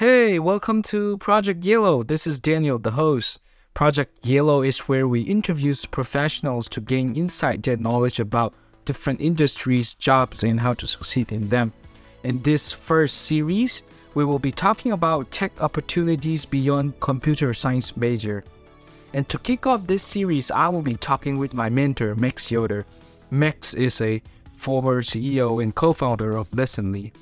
Hey, welcome to Project Yellow. This is Daniel, the host. Project Yellow is where we interview professionals to gain insight and knowledge about different industries, jobs, and how to succeed in them. In this first series, we will be talking about tech opportunities beyond computer science major. And to kick off this series, I will be talking with my mentor, Max Yoder. Max is a former CEO and co-founder of Lessonly.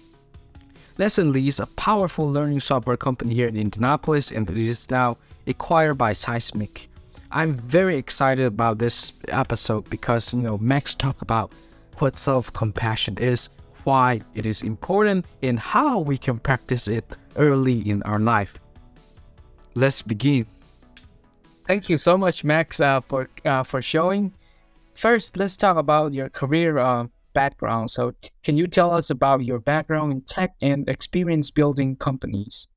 Lessonly is a powerful learning software company here in Indianapolis and it is now acquired by Seismic. I'm very excited about this episode because you know Max talked about what self-compassion is, why it is important, and how we can practice it early in our life. Let's begin. Thank you so much, Max, uh, for uh, for showing. First, let's talk about your career uh, background. So, t- can you tell us about your background in tech and experience building companies?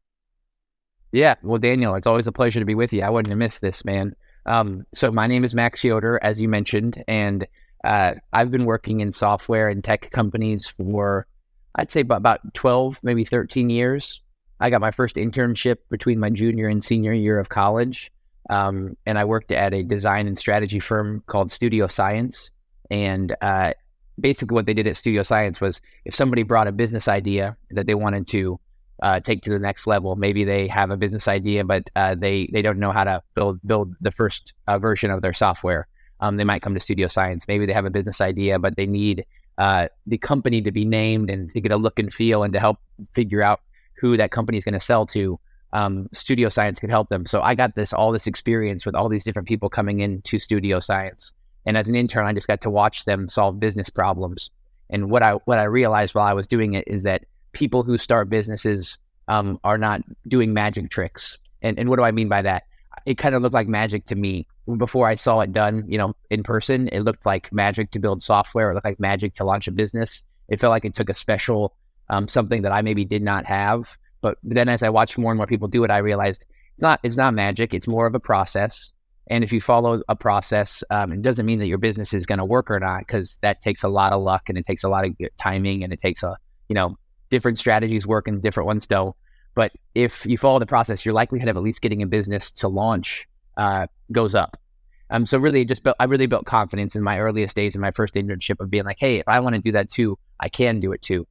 Yeah, well, Daniel, it's always a pleasure to be with you. I wouldn't have missed this, man. Um, so, my name is Max Yoder, as you mentioned, and uh, I've been working in software and tech companies for, I'd say, about, about 12, maybe 13 years. I got my first internship between my junior and senior year of college. Um, and I worked at a design and strategy firm called Studio Science. And uh, basically what they did at Studio Science was if somebody brought a business idea that they wanted to uh, take to the next level, maybe they have a business idea, but uh, they they don't know how to build build the first uh, version of their software. Um, they might come to Studio Science. Maybe they have a business idea, but they need uh, the company to be named and to get a look and feel and to help figure out who that company is going to sell to. Um, Studio Science could help them. So I got this all this experience with all these different people coming into Studio Science. And as an intern, I just got to watch them solve business problems. And what I what I realized while I was doing it is that people who start businesses um, are not doing magic tricks. And and what do I mean by that? It kind of looked like magic to me before I saw it done. You know, in person, it looked like magic to build software. It looked like magic to launch a business. It felt like it took a special um, something that I maybe did not have. But then as I watched more and more people do it, I realized it's not it's not magic. It's more of a process. And if you follow a process, um, it doesn't mean that your business is going to work or not, because that takes a lot of luck and it takes a lot of timing and it takes a, you know, different strategies work and different ones don't. But if you follow the process, your likelihood of at least getting a business to launch uh, goes up. Um, so really, just built, I really built confidence in my earliest days in my first internship of being like, hey, if I want to do that too, I can do it too.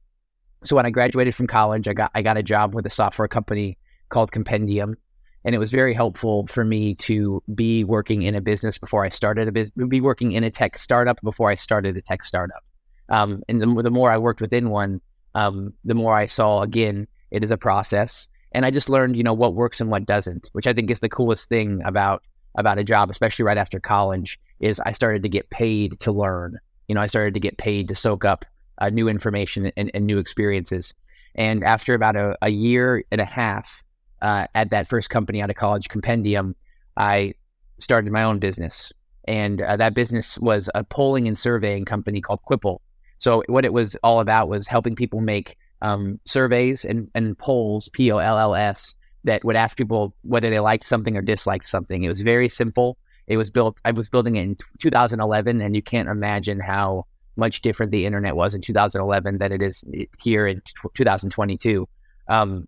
So when I graduated from college, I got I got a job with a software company called Compendium, and it was very helpful for me to be working in a business before I started a business, be working in a tech startup before I started a tech startup. Um, and the, the, more I worked within one, um, the more I saw again it is a process, and I just learned you know what works and what doesn't, which I think is the coolest thing about about a job, especially right after college. Is I started to get paid to learn. You know, I started to get paid to soak up uh, new information and, and, new experiences. And after about a, a year and a half uh, at that first company out of college, Compendium, I started my own business. And uh, that business was a polling and surveying company called Quipple. So what it was all about was helping people make um, surveys and, and polls, P O L L S, that would ask people whether they liked something or disliked something. It was very simple. It was built. I was building it in 2011, and you can't imagine how much different the internet was in 2011 than it is here in 2022. Um,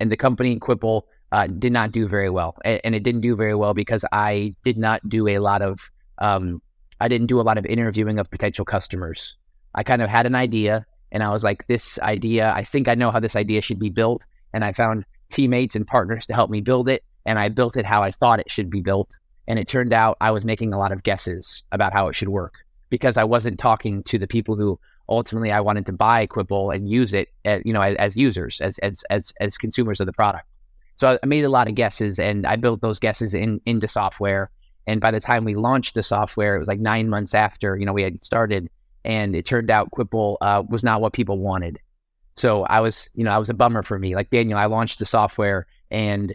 and the company Quipple uh, did not do very well, and, and, it didn't do very well because I did not do a lot of um, I didn't do a lot of interviewing of potential customers. I kind of had an idea, and I was like, this idea, I think I know how this idea should be built, and I found teammates and partners to help me build it, and I built it how I thought it should be built. And it turned out I was making a lot of guesses about how it should work because I wasn't talking to the people who ultimately I wanted to buy Quipple and use it, at, you know, as, as, users, as, as as as consumers of the product. So I made a lot of guesses, and I built those guesses in into software. And by the time we launched the software, it was like nine months after you know we had started, and it turned out Quipple uh, was not what people wanted. So I was, you know, I was a bummer for me. Like Daniel, I launched the software, and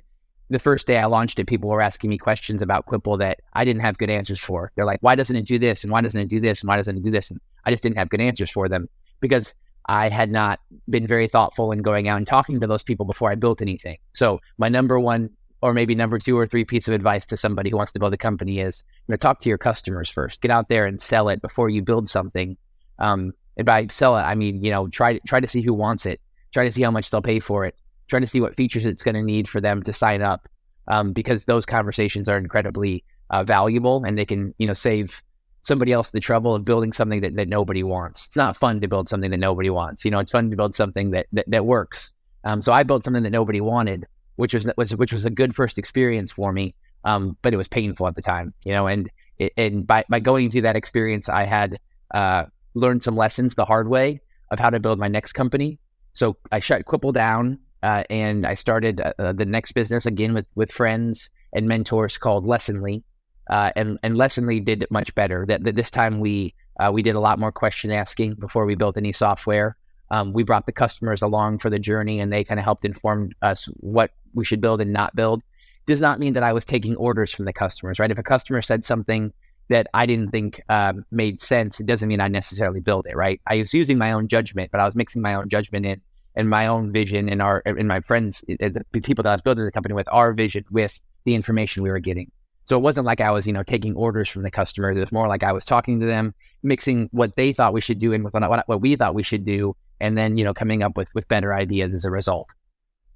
the first day I launched it, people were asking me questions about Quipple that I didn't have good answers for. They're like, why doesn't it do this? And why doesn't it do this? And why doesn't it do this? And I just didn't have good answers for them because I had not been very thoughtful in going out and talking to those people before I built anything. So my number one or maybe number two or three piece of advice to somebody who wants to build a company is you know, talk to your customers first. Get out there and sell it before you build something. Um, and by sell it, I mean, you know, try, try to see who wants it. Try to see how much they'll pay for it trying to see what features it's going to need for them to sign up, um, because those conversations are incredibly uh, valuable and they can you know save somebody else the trouble of building something that, that nobody wants. It's not fun to build something that nobody wants. You know, it's fun to build something that that, that works. Um, so I built something that nobody wanted, which was was which was a good first experience for me. Um, but it was painful at the time, you know, and and by by going through that experience, I had uh, learned some lessons the hard way of how to build my next company. So I shut Quipple down uh, and I started uh, uh, the next business again with with friends and mentors called Lessonly. Uh, and and Lessonly did much better. That, that this time we uh, we did a lot more question asking before we built any software. Um, we brought the customers along for the journey, and they kind of helped inform us what we should build and not build. Does not mean that I was taking orders from the customers, right? If a customer said something that I didn't think um, made sense, it doesn't mean I necessarily build it, right? I was using my own judgment, but I was mixing my own judgment in and my own vision and our and my friends, the people that I was building the company with, our vision with the information we were getting. So it wasn't like I was, you know, taking orders from the customers. It was more like I was talking to them, mixing what they thought we should do and with what, what we thought we should do, and then you know coming up with with better ideas as a result.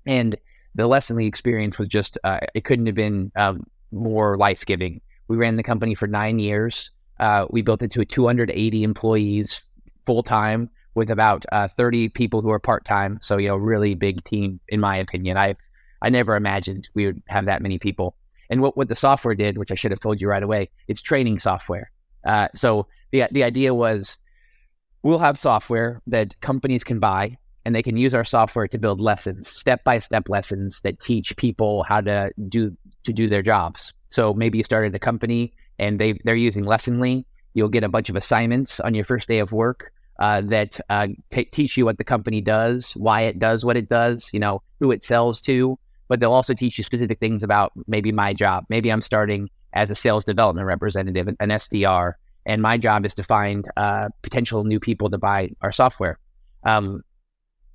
And the Lessonly experience was just uh, it couldn't have been um, more life giving. We ran the company for nine years. Uh, we built it to 280 employees full time with about uh, 30 people who are part time. So you know, really big team in my opinion. I've I never imagined we would have that many people. And what, what the software did, which I should have told you right away, it's training software. Uh, so the the idea was we'll have software that companies can buy and they can use our software to build lessons, step by step lessons that teach people how to do to do their jobs. So maybe you started a company and they they're using Lessonly. You'll get a bunch of assignments on your first day of work uh, that uh, t- teach you what the company does, why it does what it does, you know, who it sells to. But they'll also teach you specific things about maybe my job. Maybe I'm starting as a sales development representative, an SDR, and my job is to find uh, potential new people to buy our software. Um,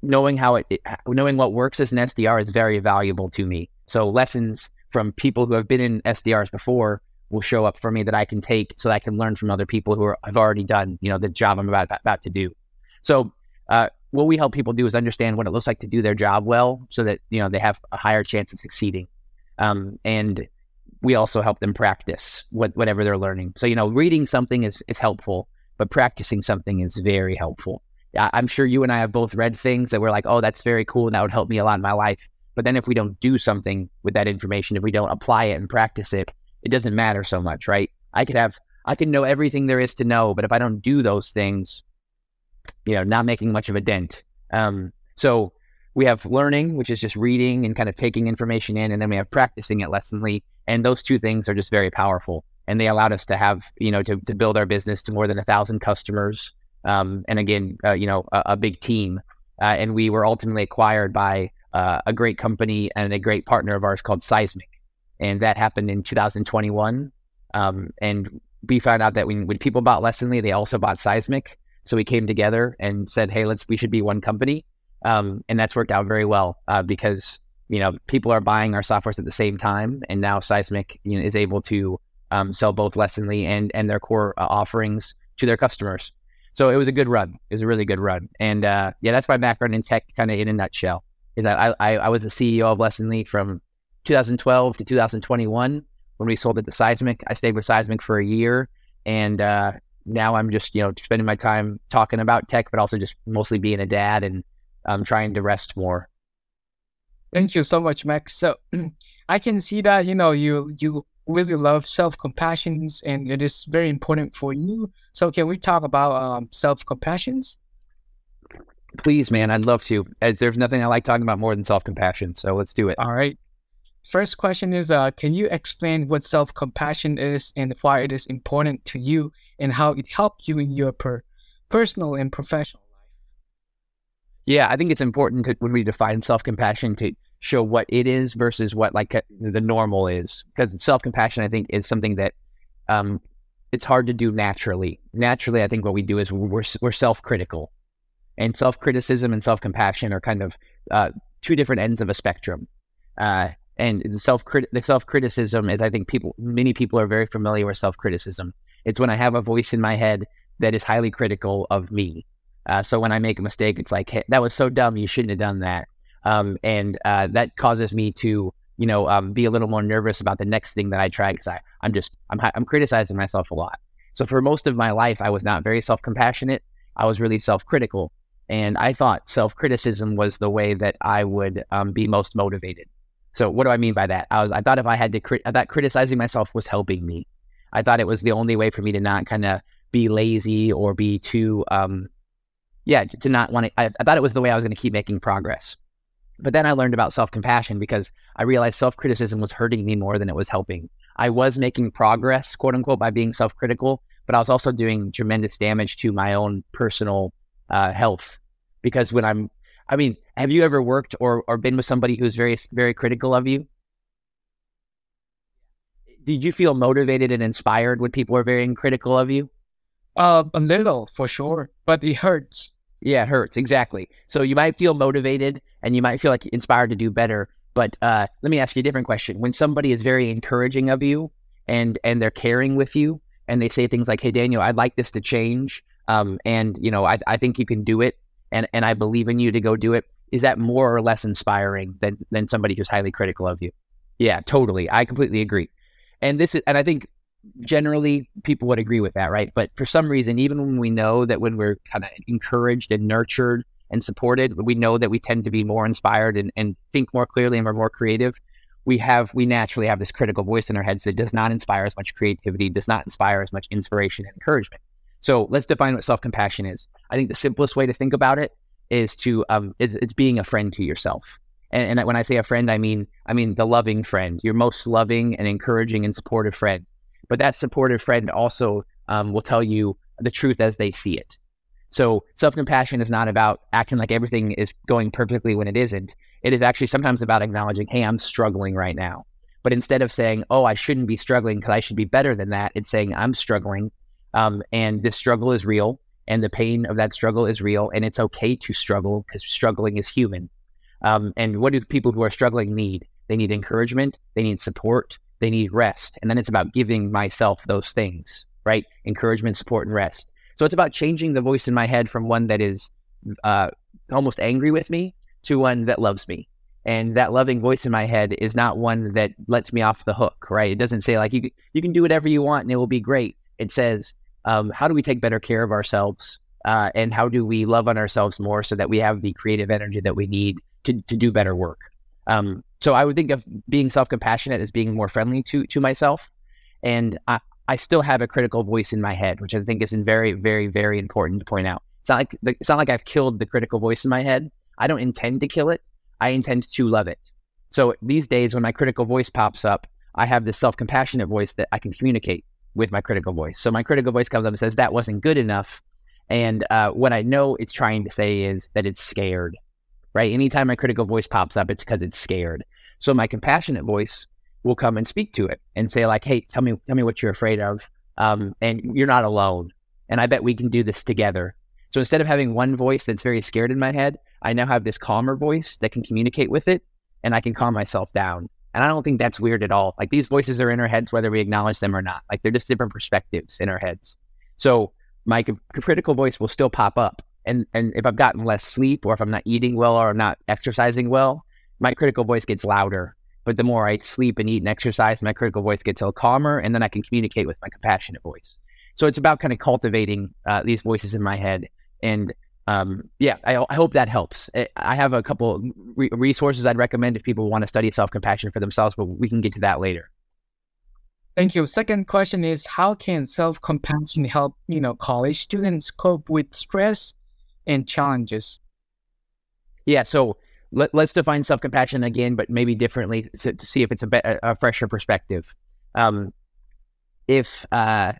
knowing how it, it, knowing what works as an SDR is very valuable to me. So lessons from people who have been in SDRs before will show up for me that I can take so that I can learn from other people who are, have already done, you know, the job I'm about, about to do. So, uh, what we help people do is understand what it looks like to do their job well so that, you know, they have a higher chance of succeeding. Um, and we also help them practice what, whatever they're learning. So, you know, reading something is, is helpful, but practicing something is very helpful. I'm sure you and I have both read things that we're like, oh, that's very cool. And that would help me a lot in my life. But then if we don't do something with that information, if we don't apply it and practice it, it doesn't matter so much, right? I could have, I can know everything there is to know, but if I don't do those things, you know, not making much of a dent. Um, so we have learning, which is just reading and kind of taking information in, and then we have practicing at Lessonly, and those two things are just very powerful. And they allowed us to have, you know, to, to build our business to more than a thousand customers, um, and again, uh, you know, a, a big team. Uh, and we were ultimately acquired by uh, a great company and a great partner of ours called Seismic and that happened in 2021. Um, and we found out that when, when people bought Lessonly, they also bought Seismic. So we came together and said, "Hey, let's we should be one company," um, and that's worked out very well uh, because you know people are buying our softwares at the same time, and now Seismic you know, is able to um, sell both Lessonly and and their core uh, offerings to their customers. So it was a good run. It was a really good run, and uh, yeah, that's my background in tech, kind of in a nutshell. Is I, I I was the CEO of Lessonly from 2012 to 2021 when we sold it to Seismic. I stayed with Seismic for a year, and uh, now I'm just you know spending my time talking about tech, but also just mostly being a dad and um, trying to rest more. Thank you so much, Max. So I can see that you know you you really love self compassion and it is very important for you. So can we talk about um, self compassions? Please, man, I'd love to. There's nothing I like talking about more than self compassion. So let's do it. All right. First question is uh, Can you explain what self compassion is and why it is important to you and how it helped you in your per- personal and professional life? Yeah, I think it's important to, when we define self compassion to show what it is versus what like uh, the normal is. Because self compassion, I think, is something that um, it's hard to do naturally. Naturally, I think what we do is we're, we're self critical. And self criticism and self compassion are kind of uh, two different ends of a spectrum. Uh, and the self the self criticism is I think people many people are very familiar with self criticism. It's when I have a voice in my head that is highly critical of me. Uh, so when I make a mistake, it's like, hey, that was so dumb. You shouldn't have done that. um, and uh, that causes me to you know um, be a little more nervous about the next thing that I try because I I'm just I'm I'm criticizing myself a lot. So for most of my life, I was not very self compassionate. I was really self critical, and I thought self criticism was the way that I would um, be most motivated. So what do I mean by that? I was I thought if I had to crit- I thought criticizing myself was helping me. I thought it was the only way for me to not kind of be lazy or be too um yeah to not want to I, I thought it was the way I was going to keep making progress. But then I learned about self compassion because I realized self criticism was hurting me more than it was helping. I was making progress, quote unquote, by being self critical, but I was also doing tremendous damage to my own personal uh, health because when I'm, I mean, have you ever worked or, or been with somebody who's very, very critical of you? Did you feel motivated and inspired when people were very critical of you? Uh, a little for sure, but it hurts. Yeah, it hurts. Exactly. So you might feel motivated and you might feel like inspired to do better. But uh, let me ask you a different question. When somebody is very encouraging of you and and they're caring with you and they say things like, "Hey, Daniel, I'd like this to change," um, and you know, I, I think you can do it, and and I believe in you to go do it. Is that more or less inspiring than than somebody who's highly critical of you? Yeah, totally. I completely agree. And this is, and I think generally people would agree with that, right? But for some reason, even when we know that when we're kind of encouraged and nurtured and supported, we know that we tend to be more inspired and, and think more clearly and we're more creative. We have we naturally have this critical voice in our heads that does not inspire as much creativity, does not inspire as much inspiration and encouragement. So let's define what self compassion is. I think the simplest way to think about it is to um, it's, it's being a friend to yourself. And, and when I say a friend, I mean I mean the loving friend, your most loving and encouraging and supportive friend but that supportive friend also um, will tell you the truth as they see it. So self compassion is not about acting like everything is going perfectly when it isn't. It is actually sometimes about acknowledging, hey, I'm struggling right now. But instead of saying, oh, I shouldn't be struggling because I should be better than that, it's saying, I'm struggling. Um, and this struggle is real. And the pain of that struggle is real. And it's okay to struggle because struggling is human. Um, and what do people who are struggling need? They need encouragement, they need support, they need rest. And then it's about giving myself those things, right? Encouragement, support, and rest. So it's about changing the voice in my head from one that is uh, almost angry with me to one that loves me. And that loving voice in my head is not one that lets me off the hook, right? It doesn't say like you you can do whatever you want and it will be great. It says, um, how do we take better care of ourselves, uh, and how do we love on ourselves more so that we have the creative energy that we need to to do better work. Um, so I would think of being self compassionate as being more friendly to to myself, and I I still have a critical voice in my head, which I think is very very very important to point out. It's not like it's not like I've killed the critical voice in my head. I don't intend to kill it. I intend to love it. So these days, when my critical voice pops up, I have this self compassionate voice that I can communicate with my critical voice. So my critical voice comes up and says that wasn't good enough, and uh, what I know it's trying to say is that it's scared right? Anytime my critical voice pops up, it's because it's scared. So my compassionate voice will come and speak to it and say like, "Hey, tell me, tell me what you're afraid of, um, and you're not alone. And I bet we can do this together." So instead of having one voice that's very scared in my head, I now have this calmer voice that can communicate with it, and I can calm myself down. And I don't think that's weird at all. Like these voices are in our heads, whether we acknowledge them or not. Like they're just different perspectives in our heads. So my critical voice will still pop up, and and if I've gotten less sleep or if I'm not eating well or I'm not exercising well, my critical voice gets louder. But the more I sleep and eat and exercise, my critical voice gets a little calmer, and then I can communicate with my compassionate voice. So it's about kind of cultivating uh, these voices in my head, and um, yeah, I, I, hope that helps. I have a couple re- resources I'd recommend if people want to study self compassion for themselves, but we can get to that later. Thank you. Second question is how can self compassion help you know college students cope with stress and challenges? Yeah, so let, us define self compassion again, but maybe differently to, to see if it's a, be- a fresher perspective. Um, if uh,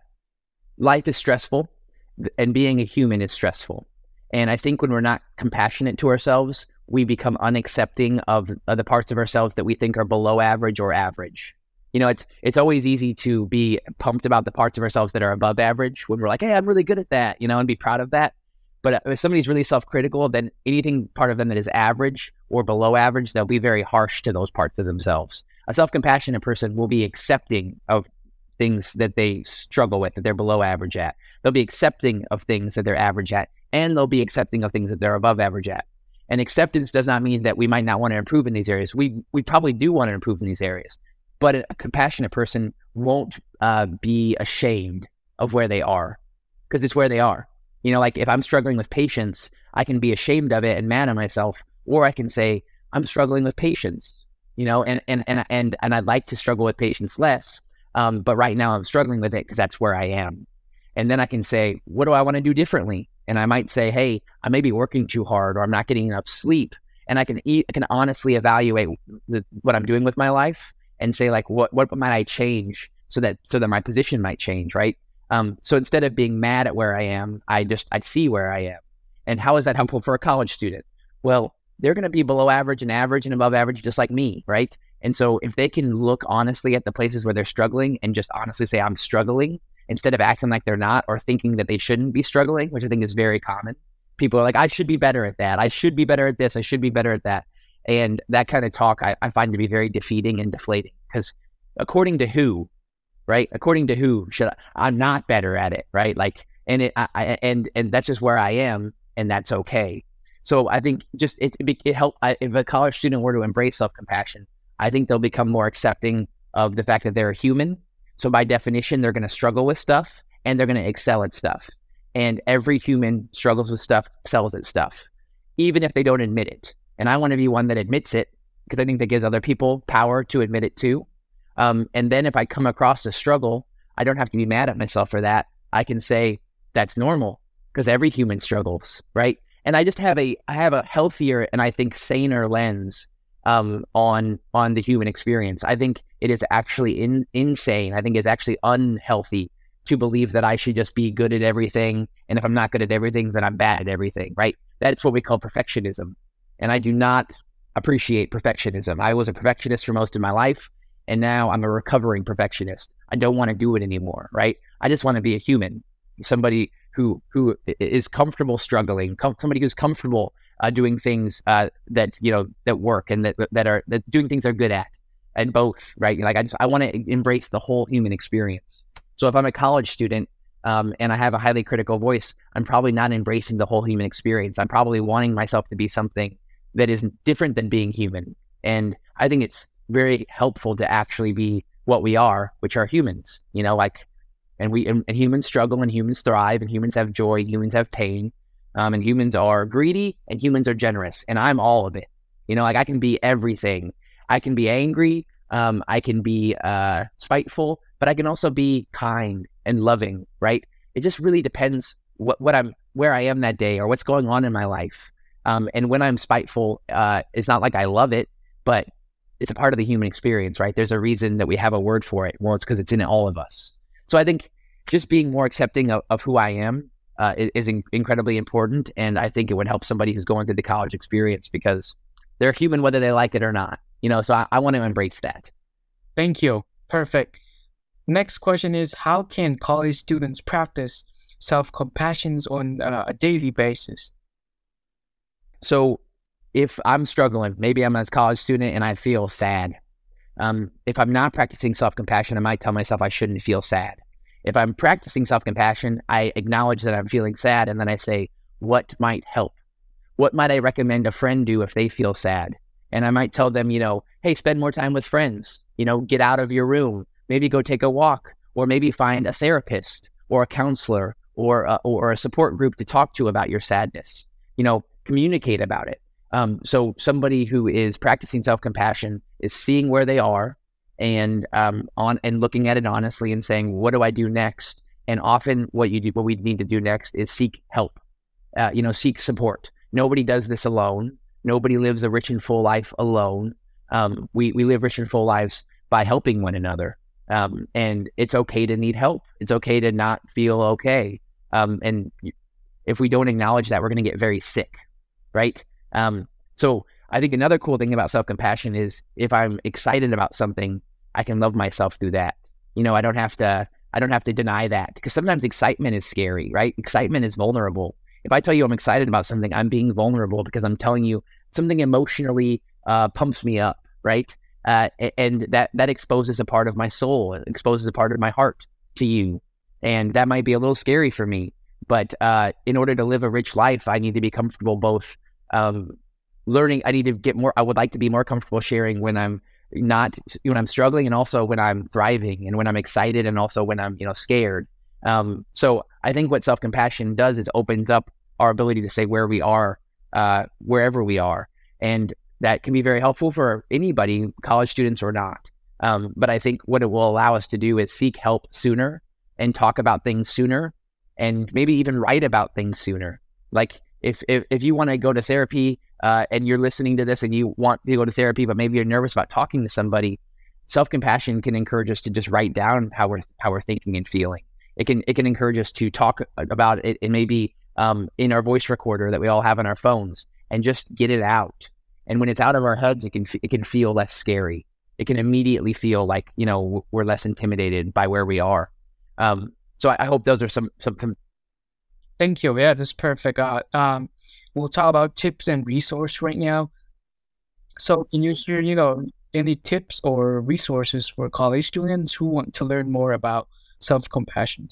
life is stressful and being a human is stressful, and I think when we're not compassionate to ourselves, we become unaccepting of, the parts of ourselves that we think are below average or average. You know, it's it's always easy to be pumped about the parts of ourselves that are above average when we're like, "Hey, I'm really good at that," you know, and be proud of that. But uh, if somebody's really self critical, then anything part of them that is average or below average, they'll be very harsh to those parts of themselves. A self compassionate person will be accepting of things that they struggle with, that they're below average at. They'll be accepting of things that they're average at, and they'll be accepting of things that they're above average at. And acceptance does not mean that we might not want to improve in these areas. We we probably do want to improve in these areas, but a compassionate person won't uh, be ashamed of where they are because it's where they are. You know, like if I'm struggling with patience, I can be ashamed of it and mad at myself, or I can say I'm struggling with patience. You know, and and and and and I'd like to struggle with patience less, um, but right now I'm struggling with it because that's where I am. And then I can say, what do I want to do differently? And I might say, hey, I may be working too hard, or I'm not getting enough sleep. And I can eat, I can honestly evaluate the, what I'm doing with my life and say, like, what what might I change so that so that my position might change, right? Um, so instead of being mad at where I am, I just I see where I am. And how is that helpful for a college student? Well, they're going to be below average and average and above average, just like me, right? And so if they can look honestly at the places where they're struggling and just honestly say, I'm struggling, instead of acting like they're not or thinking that they shouldn't be struggling, which I think is very common. People are like, I should be better at that. I should be better at this. I should be better at that. And that kind of talk I, I find to be very defeating and deflating because according to who, right? According to who should I, I'm not better at it, right? Like, and it, I, I, and and that's just where I am, and that's okay. So I think just it it, it help if a college student were to embrace self compassion, I think they'll become more accepting of the fact that they're a human. So by definition, they're going to struggle with stuff and they're going to excel at stuff. And every human struggles with stuff, excels at stuff, even if they don't admit it. And I want to be one that admits it because I think that gives other people power to admit it too. Um, and then if I come across a struggle, I don't have to be mad at myself for that. I can say that's normal because every human struggles, right? And I just have a I have a healthier and I think saner lens um, on on the human experience. I think it is actually in, insane. I think it's actually unhealthy to believe that I should just be good at everything, and if I'm not good at everything, then I'm bad at everything. Right? That's what we call perfectionism, and I do not appreciate perfectionism. I was a perfectionist for most of my life, and now I'm a recovering perfectionist. I don't want to do it anymore. Right? I just want to be a human, somebody who who is comfortable struggling, com- somebody who's comfortable uh, doing things uh, that you know that work and that that are that doing things they're good at, and both right. Like I just I want to embrace the whole human experience. So if I'm a college student um, and I have a highly critical voice, I'm probably not embracing the whole human experience. I'm probably wanting myself to be something that is different than being human. And I think it's very helpful to actually be what we are, which are humans. You know, like, and we and, humans struggle, and humans thrive, and humans have joy, humans have pain, um, and humans are greedy and humans are generous. And I'm all of it. You know, like I can be everything. I can be angry. Um, I can be uh, spiteful, but I can also be kind and loving, right? It just really depends what, what I'm, where I am that day or what's going on in my life. Um, and when I'm spiteful, uh, it's not like I love it, but it's a part of the human experience, right? There's a reason that we have a word for it. Well, it's because it's in all of us. So I think just being more accepting of, of who I am uh, is, in- incredibly important. And I think it would help somebody who's going through the college experience because they're human whether they like it or not. You know, so I, I want to embrace that. Thank you. Perfect. Next question is How can college students practice self compassion on uh, a daily basis? So, if I'm struggling, maybe I'm a college student and I feel sad. Um, if I'm not practicing self compassion, I might tell myself I shouldn't feel sad. If I'm practicing self compassion, I acknowledge that I'm feeling sad and then I say, what might help? What might I recommend a friend do if they feel sad? And I might tell them, you know, hey, spend more time with friends, you know, get out of your room, maybe go take a walk, or maybe find a therapist or a counselor or a, or a support group to talk to about your sadness. You know, communicate about it. Um, so somebody who is practicing self compassion is seeing where they are, and um, on and looking at it honestly and saying, what do I do next? And often, what you do, what we need to do next is seek help. Uh, you know, seek support. Nobody does this alone. Nobody lives a rich and full life alone. Um, we we live rich and full lives by helping one another. Um, and it's okay to need help. It's okay to not feel okay. Um, and if we don't acknowledge that, we're going to get very sick, right? Um, so I think another cool thing about self compassion is if I'm excited about something, I can love myself through that. You know, I don't have to I don't have to deny that because sometimes excitement is scary, right? Excitement is vulnerable. If I tell you I'm excited about something, I'm being vulnerable because I'm telling you something emotionally uh, pumps me up, right? Uh, and that that exposes a part of my soul, exposes a part of my heart to you, and that might be a little scary for me. But uh, in order to live a rich life, I need to be comfortable both um, learning. I need to get more. I would like to be more comfortable sharing when I'm not when I'm struggling, and also when I'm thriving, and when I'm excited, and also when I'm you know scared. Um, so I think what self compassion does is opens up our ability to say where we are, uh, wherever we are, and that can be very helpful for anybody, college students or not. Um, but I think what it will allow us to do is seek help sooner and talk about things sooner and maybe even write about things sooner. Like if if, if you want to go to therapy uh, and you're listening to this and you want to go to therapy, but maybe you're nervous about talking to somebody, self compassion can encourage us to just write down how we're how we're thinking and feeling. It can it can encourage us to talk about it and maybe um, in our voice recorder that we all have on our phones and just get it out. And when it's out of our heads, it can it can feel less scary. It can immediately feel like you know we're less intimidated by where we are. Um, so I, I, hope those are some some. Thank you. Yeah, that's perfect. Uh, um, we'll talk about tips and resource right now. So can you share you know any tips or resources for college students who want to learn more about self compassion?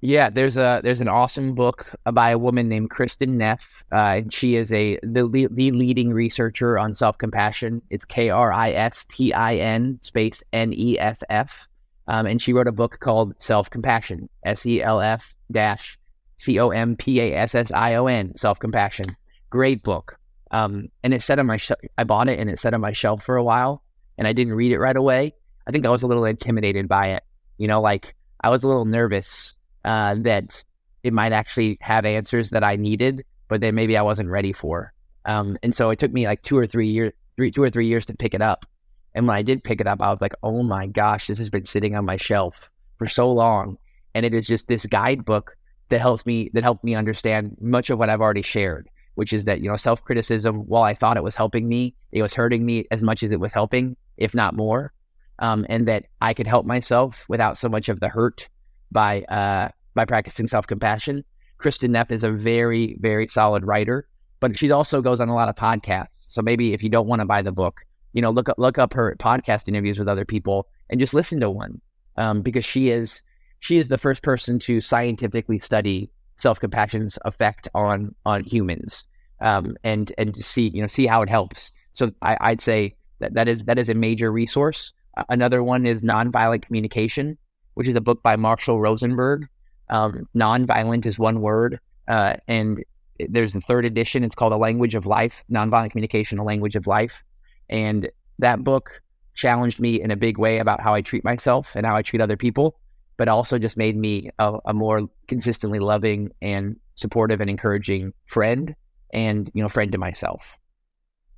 Yeah, there's a there's an awesome book by a woman named Kristin Neff, uh, and she is a the, the leading researcher on self compassion. It's K R I S T I N space N E F F, um, and she wrote a book called Self Compassion, S E L F dash C O M P A S S I O N, Self Compassion. Great book. Um, and it sat on my sh- I bought it and it sat on my shelf for a while, and I didn't read it right away. I think I was a little intimidated by it. You know, like I was a little nervous uh, that it might actually have answers that I needed, but then maybe I wasn't ready for. Um, and so it took me like two or three years, three, two or three years to pick it up. And when I did pick it up, I was like, oh my gosh, this has been sitting on my shelf for so long. And it is just this guidebook that helps me, that helped me understand much of what I've already shared, which is that, you know, self criticism, while I thought it was helping me, it was hurting me as much as it was helping, if not more. Um, and that I could help myself without so much of the hurt by uh, by practicing self compassion. Kristin Neff is a very very solid writer, but she also goes on a lot of podcasts. So maybe if you don't want to buy the book, you know, look up, look up her podcast interviews with other people and just listen to one um, because she is she is the first person to scientifically study self compassion's effect on on humans um, and and to see you know see how it helps. So I, would say that that is that is a major resource. Another one is nonviolent communication which is a book by Marshall Rosenberg. Um, nonviolent is one word, uh, and there's the third edition. It's called A Language of Life: Nonviolent Communication, A Language of Life, and that book challenged me in a big way about how I treat myself and how I treat other people, but also just made me a, a more consistently loving and supportive and encouraging friend, and you know, friend to myself.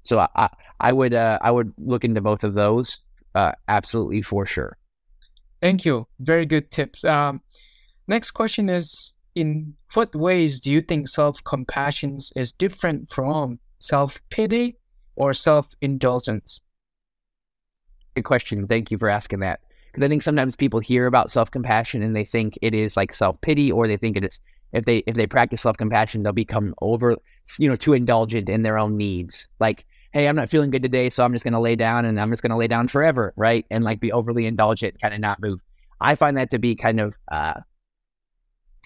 So I, I would uh, I would look into both of those uh, absolutely for sure. Thank you. Very good tips. Um, next question is In what ways do you think self compassion is different from self pity or self indulgence? Good question. Thank you for asking that. I think sometimes people hear about self compassion and they think it is like self pity, or they think it is if they if they practice self compassion, they'll become over, you know, too indulgent in their own needs. Like hey, I'm not feeling good today, so I'm just going to lay down and I'm just going to lay down forever, right? And like be overly indulgent, kind of not move. I find that to be kind of, uh,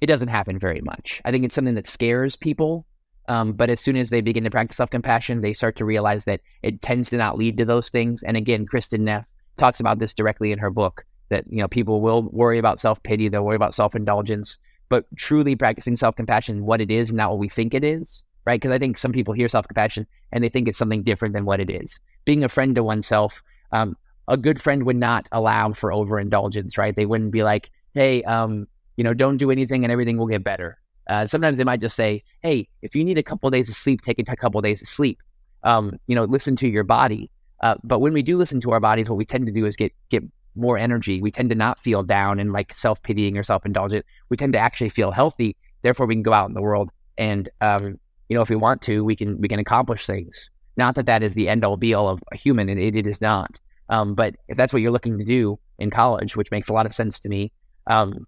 it doesn't happen very much. I think it's something that scares people. Um, but as soon as they begin to practice self compassion, they start to realize that it tends to not lead to those things. And again, Kristin Neff talks about this directly in her book that, you know, people will worry about self pity, they'll worry about self indulgence, but truly practicing self compassion, what it is, not what we think it is, right? Because I think some people hear self compassion and they think it's something different than what it is. Being a friend to oneself, um, a good friend would not allow for overindulgence, right? They wouldn't be like, hey, um, you know, don't do anything and everything will get better. Uh, sometimes they might just say, hey, if you need a couple of days of sleep, take a couple of days of sleep. Um, you know, listen to your body. Uh, but when we do listen to our bodies, what we tend to do is get get more energy. We tend to not feel down and like self pitying or self indulgent. We tend to actually feel healthy. Therefore, we can go out in the world and um, you know, if we want to, we can we can accomplish things. Not that that is the end all be all of a human, and it, it is not. Um, but if that's what you're looking to do in college, which makes a lot of sense to me, um,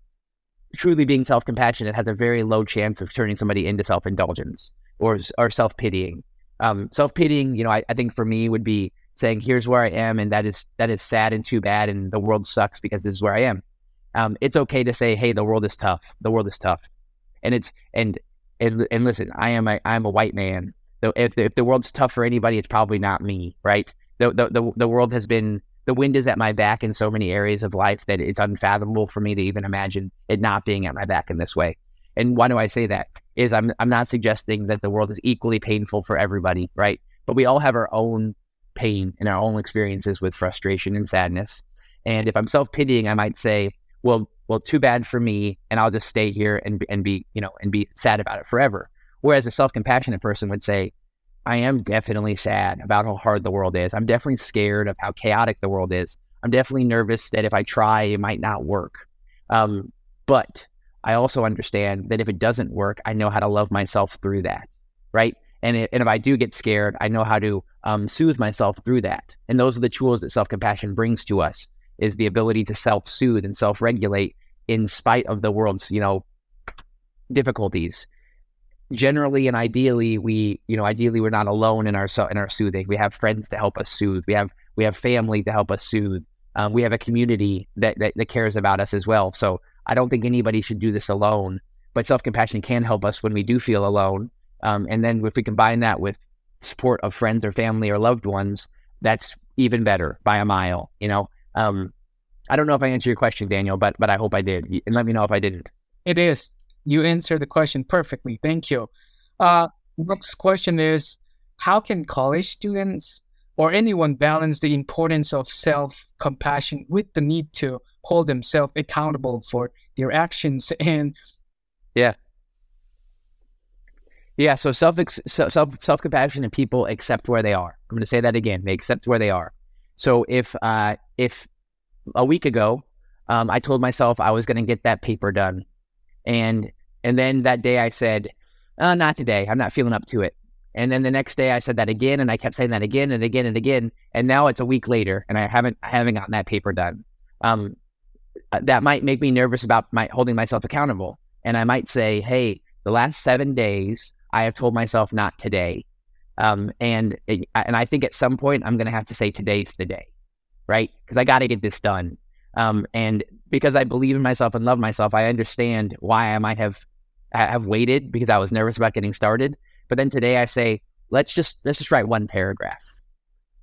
truly being self compassionate has a very low chance of turning somebody into self indulgence or or self pitying. Um, self pitying, you know, I, I think for me would be saying, "Here's where I am, and that is that is sad and too bad, and the world sucks because this is where I am." Um, it's okay to say, "Hey, the world is tough. The world is tough," and it's and and, and listen, I am a I'm a white man, if if the world's tough for anybody, it's probably not me, right? The the the, the world has been the wind is at my back in so many areas of life that it's unfathomable for me to even imagine it not being at my back in this way. And why do I say that? Is I'm I'm not suggesting that the world is equally painful for everybody, right? But we all have our own pain and our own experiences with frustration and sadness. And if I'm self pitying, I might say, well, well, too bad for me, and I'll just stay here and and be you know and be sad about it forever. Whereas a self compassionate person would say, I am definitely sad about how hard the world is. I'm definitely scared of how chaotic the world is. I'm definitely nervous that if I try, it might not work. Um, but I also understand that if it doesn't work, I know how to love myself through that, right? And, it, and if I do get scared, I know how to um, soothe myself through that. And those are the tools that self compassion brings to us: is the ability to self soothe and self regulate in spite of the world's you know difficulties. Generally and ideally, we you know ideally we're not alone in our in our soothing. We have friends to help us soothe. We have we have family to help us soothe. Um, we have a community that, that that cares about us as well. So I don't think anybody should do this alone. But self compassion can help us when we do feel alone. Um, and then if we combine that with support of friends or family or loved ones, that's even better by a mile. You know, um, I don't know if I answered your question, Daniel, but but I hope I did. And let me know if I didn't. It is. You answered the question perfectly. Thank you. Uh, next question is: How can college students or anyone balance the importance of self compassion with the need to hold themselves accountable for their actions and yeah yeah so self self self compassion and people accept where they are i'm going to say that again they accept where they are so if uh if a week ago um, i told myself i was going to get that paper done and and then that day i said oh, not today i'm not feeling up to it and then the next day I said that again and I kept saying that again and again and again. And now it's a week later and I haven't I haven't gotten that paper done. Um, uh, that might make me nervous about my holding myself accountable. And I might say, hey, the last seven days, I have told myself not today. Um, and and I think at some point I'm going to have to say today's the day, right? Because I got to get this done. Um, and because I believe in myself and love myself, I understand why I might have have waited because I was nervous about getting started. But then today I say, let's just let's just write one paragraph,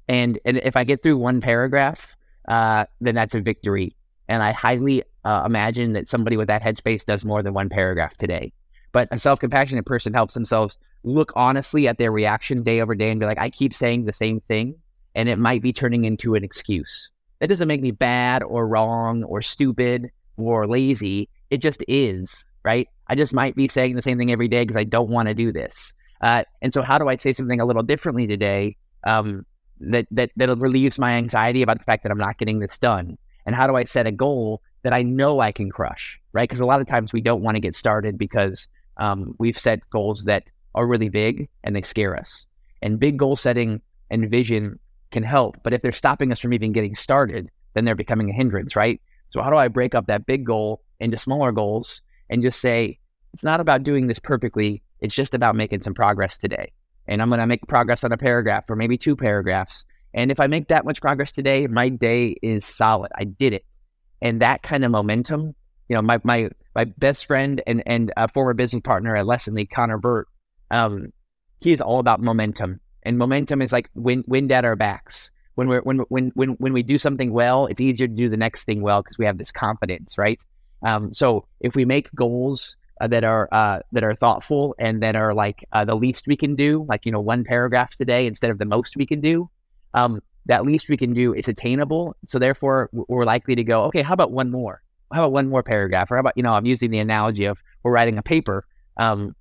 and and if I get through one paragraph, uh, then that's a victory. And I highly uh, imagine that somebody with that headspace does more than one paragraph today. But a self compassionate person helps themselves look honestly at their reaction day over day and be like, I keep saying the same thing, and it might be turning into an excuse. That doesn't make me bad or wrong or stupid or lazy. It just is, right? I just might be saying the same thing every day because I don't want to do this. Uh, and so, how do I say something a little differently today um, that that that relieves my anxiety about the fact that I'm not getting this done? And how do I set a goal that I know I can crush, right? Because a lot of times we don't want to get started because um, we've set goals that are really big and they scare us. And big goal setting and vision can help. But if they're stopping us from even getting started, then they're becoming a hindrance, right? So, how do I break up that big goal into smaller goals and just say, it's not about doing this perfectly, it's just about making some progress today. And I'm going to make progress on a paragraph or maybe two paragraphs. And if I make that much progress today, my day is solid. I did it. And that kind of momentum, you know, my my my best friend and and a former business partner at Lessonly, Conner Burt, um, he is all about momentum. And momentum is like wind wind at our backs. When we're when when when when we do something well, it's easier to do the next thing well because we have this confidence, right? Um, so if we make goals uh, that are uh, that are thoughtful and that are like uh, the least we can do, like you know one paragraph today instead of the most we can do, um, that least we can do is attainable. So therefore, we're likely to go, okay, how about one more? How about one more paragraph? Or how about, you know, I'm using the analogy of we're writing a paper. Um,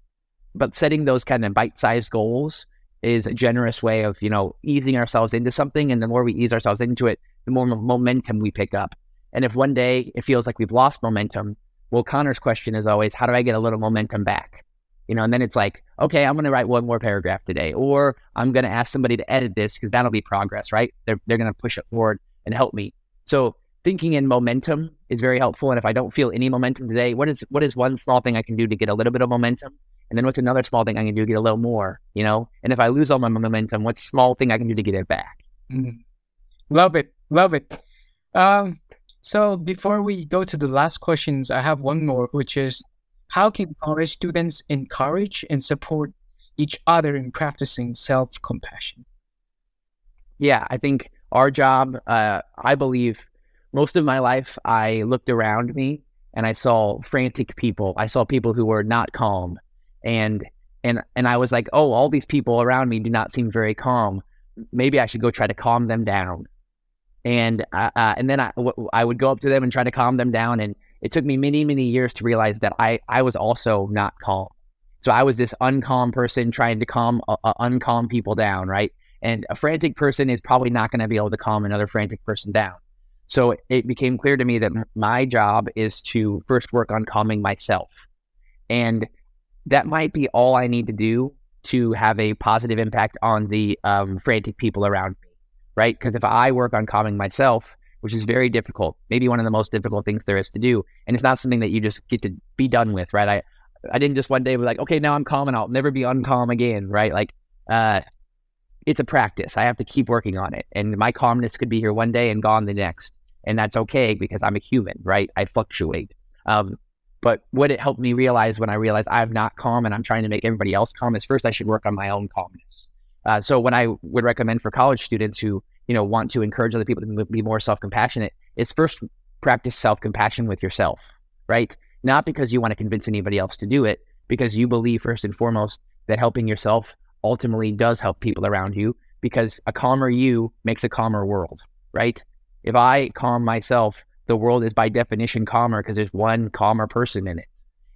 but setting those kind of bite-sized goals is a generous way of, you know, easing ourselves into something. And the more we ease ourselves into it, the more momentum we pick up. And if one day it feels like we've lost momentum, well, Conner's question is always, how do I get a little momentum back? you know, and then it's like, okay, I'm going to write one more paragraph today, or I'm going to ask somebody to edit this because that'll be progress, right? They're, they're going to push it forward and help me. So thinking in momentum is very helpful. And if I don't feel any momentum today, what is what is one small thing I can do to get a little bit of momentum? And then what's another small thing I can do to get a little more, you know? And if I lose all my momentum, what's a small thing I can do to get it back? Mm-hmm. Love it. Love it. Um, so before we go to the last questions, I have one more, which is how can college students encourage and support each other in practicing self compassion? Yeah, I think our job, uh, I believe most of my life, I looked around me and I saw frantic people. I saw people who were not calm. And and and I was like, oh, all these people around me do not seem very calm. Maybe I should go try to calm them down. And uh, uh, and then I, w- I would go up to them and try to calm them down. And it took me many many years to realize that I I was also not calm. So I was this uncalm person trying to calm uh, uh uncalm people down, right? And a frantic person is probably not going to be able to calm another frantic person down. So it became clear to me that my job is to first work on calming myself. And that might be all I need to do to have a positive impact on the um, frantic people around me, right? Because if I work on calming myself, which is very difficult, maybe one of the most difficult things there is to do, and it's not something that you just get to be done with, right? I I didn't just one day be like, okay, now I'm calm and I'll never be uncalm again, right? Like, uh, it's a practice. I have to keep working on it, and my calmness could be here one day and gone the next, and that's okay because I'm a human, right? I fluctuate. Um, but what it helped me realize when I realized I'm not calm and I'm trying to make everybody else calm is first I should work on my own calmness. Uh, so when I would recommend for college students who you know want to encourage other people to be more self compassionate, it's first practice self compassion with yourself, right? Not because you want to convince anybody else to do it, because you believe first and foremost that helping yourself ultimately does help people around you. Because a calmer you makes a calmer world, right? If I calm myself, the world is by definition calmer because there's one calmer person in it.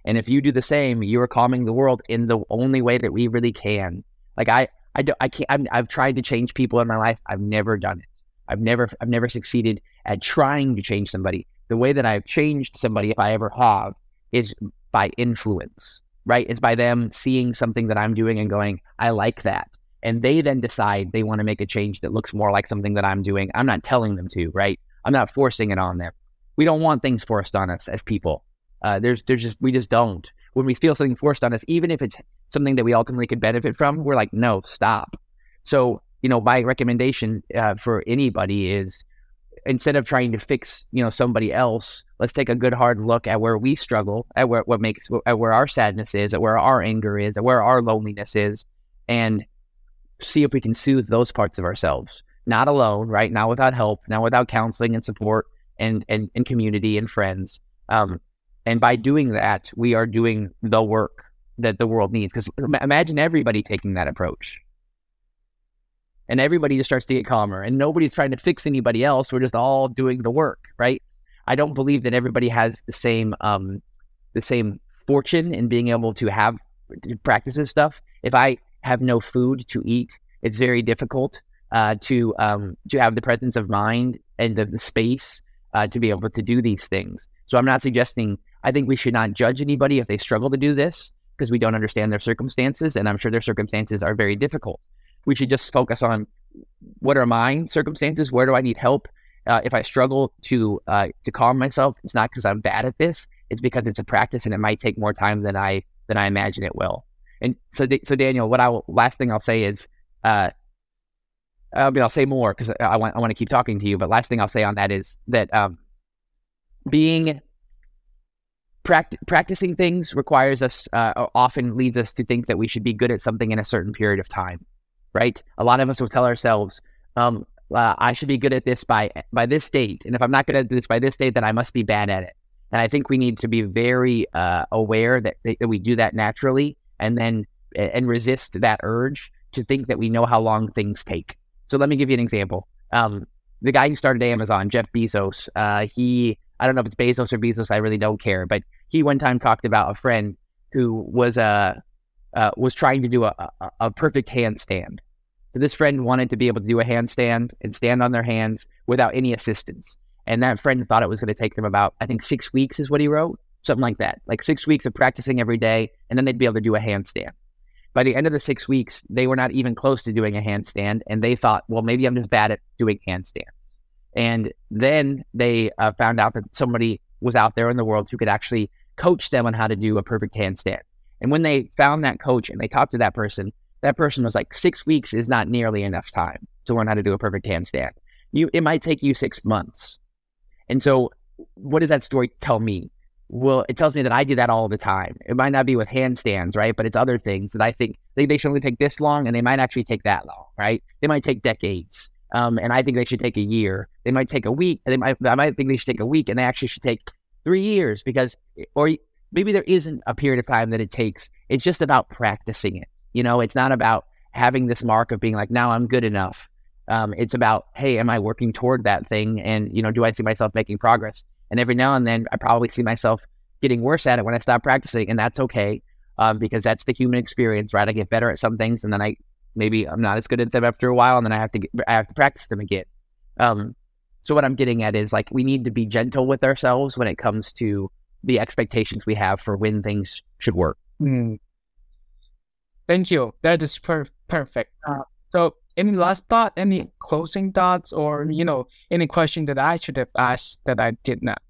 And if you do the same, you are calming the world in the only way that we really can. Like I, I, don't, I can't. i have tried to change people in my life. I've never done it. I've never, I've never succeeded at trying to change somebody. The way that I've changed somebody, if I ever have, is by influence. Right? It's by them seeing something that I'm doing and going, I like that, and they then decide they want to make a change that looks more like something that I'm doing. I'm not telling them to. Right? I'm not forcing it on them we don't want things forced on us as people. Uh, there's, there's just, we just don't. When we feel something forced on us, even if it's something that we ultimately could benefit from, we're like, no, stop. So, you know, my recommendation uh, for anybody is instead of trying to fix, you know, somebody else, let's take a good hard look at where we struggle, at where what makes, at where our sadness is, at where our anger is, at where our loneliness is, and see if we can soothe those parts of ourselves. Not alone, right? Not without help, not without counseling and support, and and, and community and friends. Um, and by doing that, we are doing the work that the world needs. Because imagine everybody taking that approach. And everybody just starts to get calmer, and nobody's trying to fix anybody else. We're just all doing the work, right? I don't believe that everybody has the same um, the same fortune in being able to have to practice this stuff. If I have no food to eat, it's very difficult uh, to um, to have the presence of mind and the, the space uh, to be able to do these things. So I'm not suggesting, I think we should not judge anybody if they struggle to do this because we don't understand their circumstances. And I'm sure their circumstances are very difficult. We should just focus on what are my circumstances? Where do I need help? Uh, if I struggle to uh, to calm myself, it's not because I'm bad at this. It's because it's a practice, and it might take more time than I than I imagine it will. And so, so Daniel, what I will, last thing I'll say is, uh, I mean, I'll say more because I want I want to keep talking to you. But last thing I'll say on that is that um, being pract- practicing things requires us uh, often leads us to think that we should be good at something in a certain period of time, right? A lot of us will tell ourselves, um, uh, "I should be good at this by by this date," and if I'm not good at this by this date, then I must be bad at it. And I think we need to be very uh, aware that, that we do that naturally, and then and resist that urge to think that we know how long things take so let me give you an example. Um, the guy who started Amazon, Jeff Bezos, uh, he, I don't know if it's Bezos or Bezos, I really don't care, but he one time talked about a friend who was, uh, uh, was trying to do a, a, a perfect handstand. So this friend wanted to be able to do a handstand and stand on their hands without any assistance. And that friend thought it was going to take them about, I think, six weeks is what he wrote, something like that. Like six weeks of practicing every day, and then they'd be able to do a handstand. By the end of the six weeks, they were not even close to doing a handstand, and they thought, well, maybe I'm just bad at doing handstands. And then they uh, found out that somebody was out there in the world who could actually coach them on how to do a perfect handstand. And when they found that coach and they talked to that person, that person was like, six weeks is not nearly enough time to learn how to do a perfect handstand. You, it might take you six months. And so, what does that story tell me? Well, it tells me that I do that all the time. It might not be with handstands, right? But it's other things that I think they, they should only take this long and they might actually take that long, right? They might take decades. Um, and I think they should take a year. They might take a week. They might, I might think they should take a week and they actually should take three years because, or maybe there isn't a period of time that it takes. It's just about practicing it. You know, it's not about having this mark of being like, now I'm good enough. Um, it's about, hey, am I working toward that thing? And, you know, do I see myself making progress? And every now and then, I probably see myself getting worse at it when I stop practicing, and that's okay um, because that's the human experience, right? I get better at some things, and then I maybe I'm not as good at them after a while, and then I have to get, I have to practice them again. Um, so what I'm getting at is like we need to be gentle with ourselves when it comes to the expectations we have for when things should work. Mm. Thank you. That is per- perfect. Uh, so any last thought, any closing thoughts, or you know, any question that I should have asked that I did not?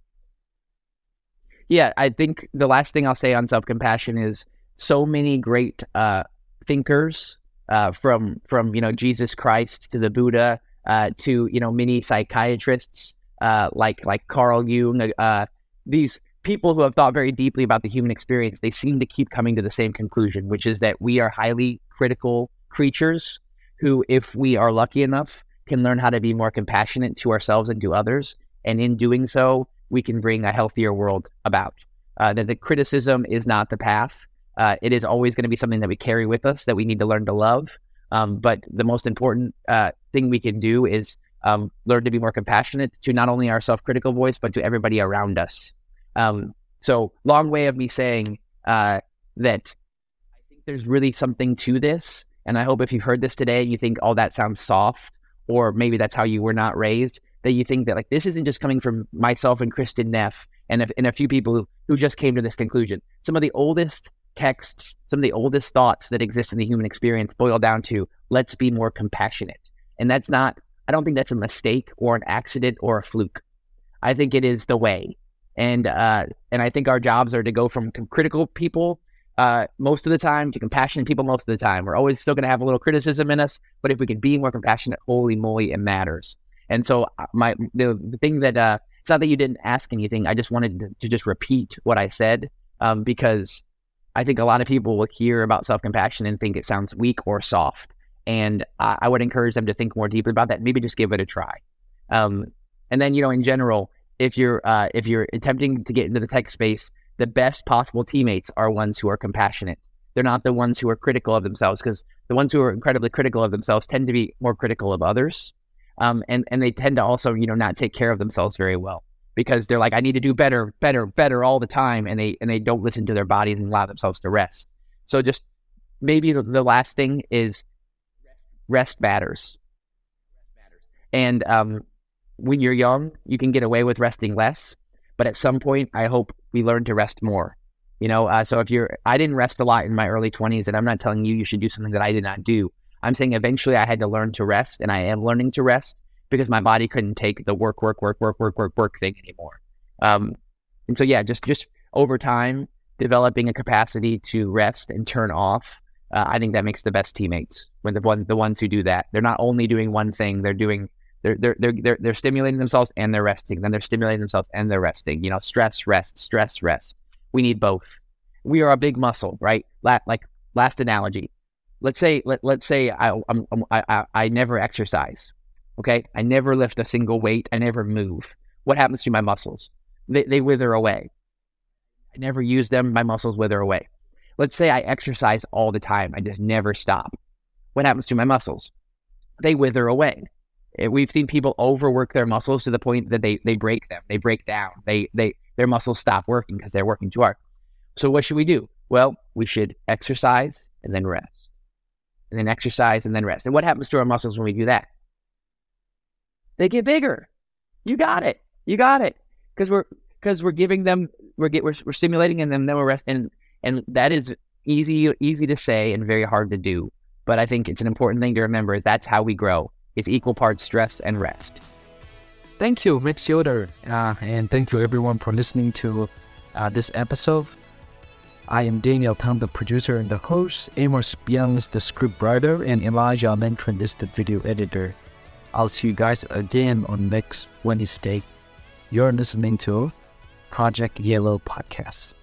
Yeah, I think the last thing I'll say on self compassion is so many great uh, thinkers uh, from from you know Jesus Christ to the Buddha uh, to you know many psychiatrists uh, like like Carl Jung. Uh, these people who have thought very deeply about the human experience, they seem to keep coming to the same conclusion, which is that we are highly critical creatures who, if we are lucky enough, can learn how to be more compassionate to ourselves and to others. And in doing so, we can bring a healthier world about. Uh, that the criticism is not the path. Uh, it is always going to be something that we carry with us that we need to learn to love. Um, but the most important uh, thing we can do is um, learn to be more compassionate to not only our self critical voice, but to everybody around us. Um, so, long way of me saying uh, that I think there's really something to this. And I hope if you've heard this today, you think, oh, that sounds soft, or maybe that's how you were not raised, that you think that like this isn't just coming from myself and Kristin Neff and a, and a few people who, who just came to this conclusion. Some of the oldest texts, some of the oldest thoughts that exist in the human experience boil down to let's be more compassionate. And that's not, I don't think that's a mistake or an accident or a fluke. I think it is the way. And uh, and I think our jobs are to go from critical people uh, most of the time to compassionate people most of the time. We're always still going to have a little criticism in us, but if we can be more compassionate, holy moly, it matters. And so uh, my the, the thing that uh, it's not that you didn't ask anything. I just wanted to, to just repeat what I said um, because I think a lot of people will hear about self compassion and think it sounds weak or soft. And I, I, would encourage them to think more deeply about that. Maybe just give it a try. Um, and then you know, in general, if you're uh, if you're attempting to get into the tech space, the best possible teammates are ones who are compassionate. They're not the ones who are critical of themselves because the ones who are incredibly critical of themselves tend to be more critical of others, um, and and they tend to also you know not take care of themselves very well because they're like I need to do better, better, better all the time, and they and they don't listen to their bodies and allow themselves to rest. So just maybe the, the last thing is rest matters, and um, when you're young, you can get away with resting less. But at some point, I hope we learn to rest more. You know, uh, so if you're, I didn't rest a lot in my early 20s, and I'm not telling you you should do something that I did not do. I'm saying eventually I had to learn to rest, and I am learning to rest because my body couldn't take the work, work, work, work, work, work, work thing anymore. Um, and so, yeah, just just over time, developing a capacity to rest and turn off. Uh, I think that makes the best teammates when the one the ones who do that. They're not only doing one thing; they're doing they're, they're, they're, they're, stimulating themselves and they're resting. Then they're stimulating themselves and they're resting. You know, stress, rest, stress, rest. We need both. We are a big muscle, right? La- like last analogy. Let's say, let, let's say I, I'm, I, I, I never exercise. Okay. I never lift a single weight. I never move. What happens to my muscles? They, they wither away. I never use them. My muscles wither away. Let's say I exercise all the time. I just never stop. What happens to my muscles? They wither away. Eh, we've seen people overwork their muscles to the point that they they break them, they break down, they they their muscles stop working because they're working too hard. So what should we do? Well, we should exercise and then rest, and then exercise and then rest. And what happens to our muscles when we do that? They get bigger. You got it. You got it. Because we're because we're giving them we're get we're, we're stimulating and then then we're rest and and that is easy easy to say and very hard to do. But I think it's an important thing to remember. Is that's how we grow is equal parts stress and rest. Thank you, Max Yoder, uh, and thank you everyone for listening to uh, this episode. I am Daniel Tang, the producer and the host. Amos Byung is the scriptwriter, and Elijah Mentrin is the video editor. I'll see you guys again on next Wednesday. You're listening to Project Yellow podcast.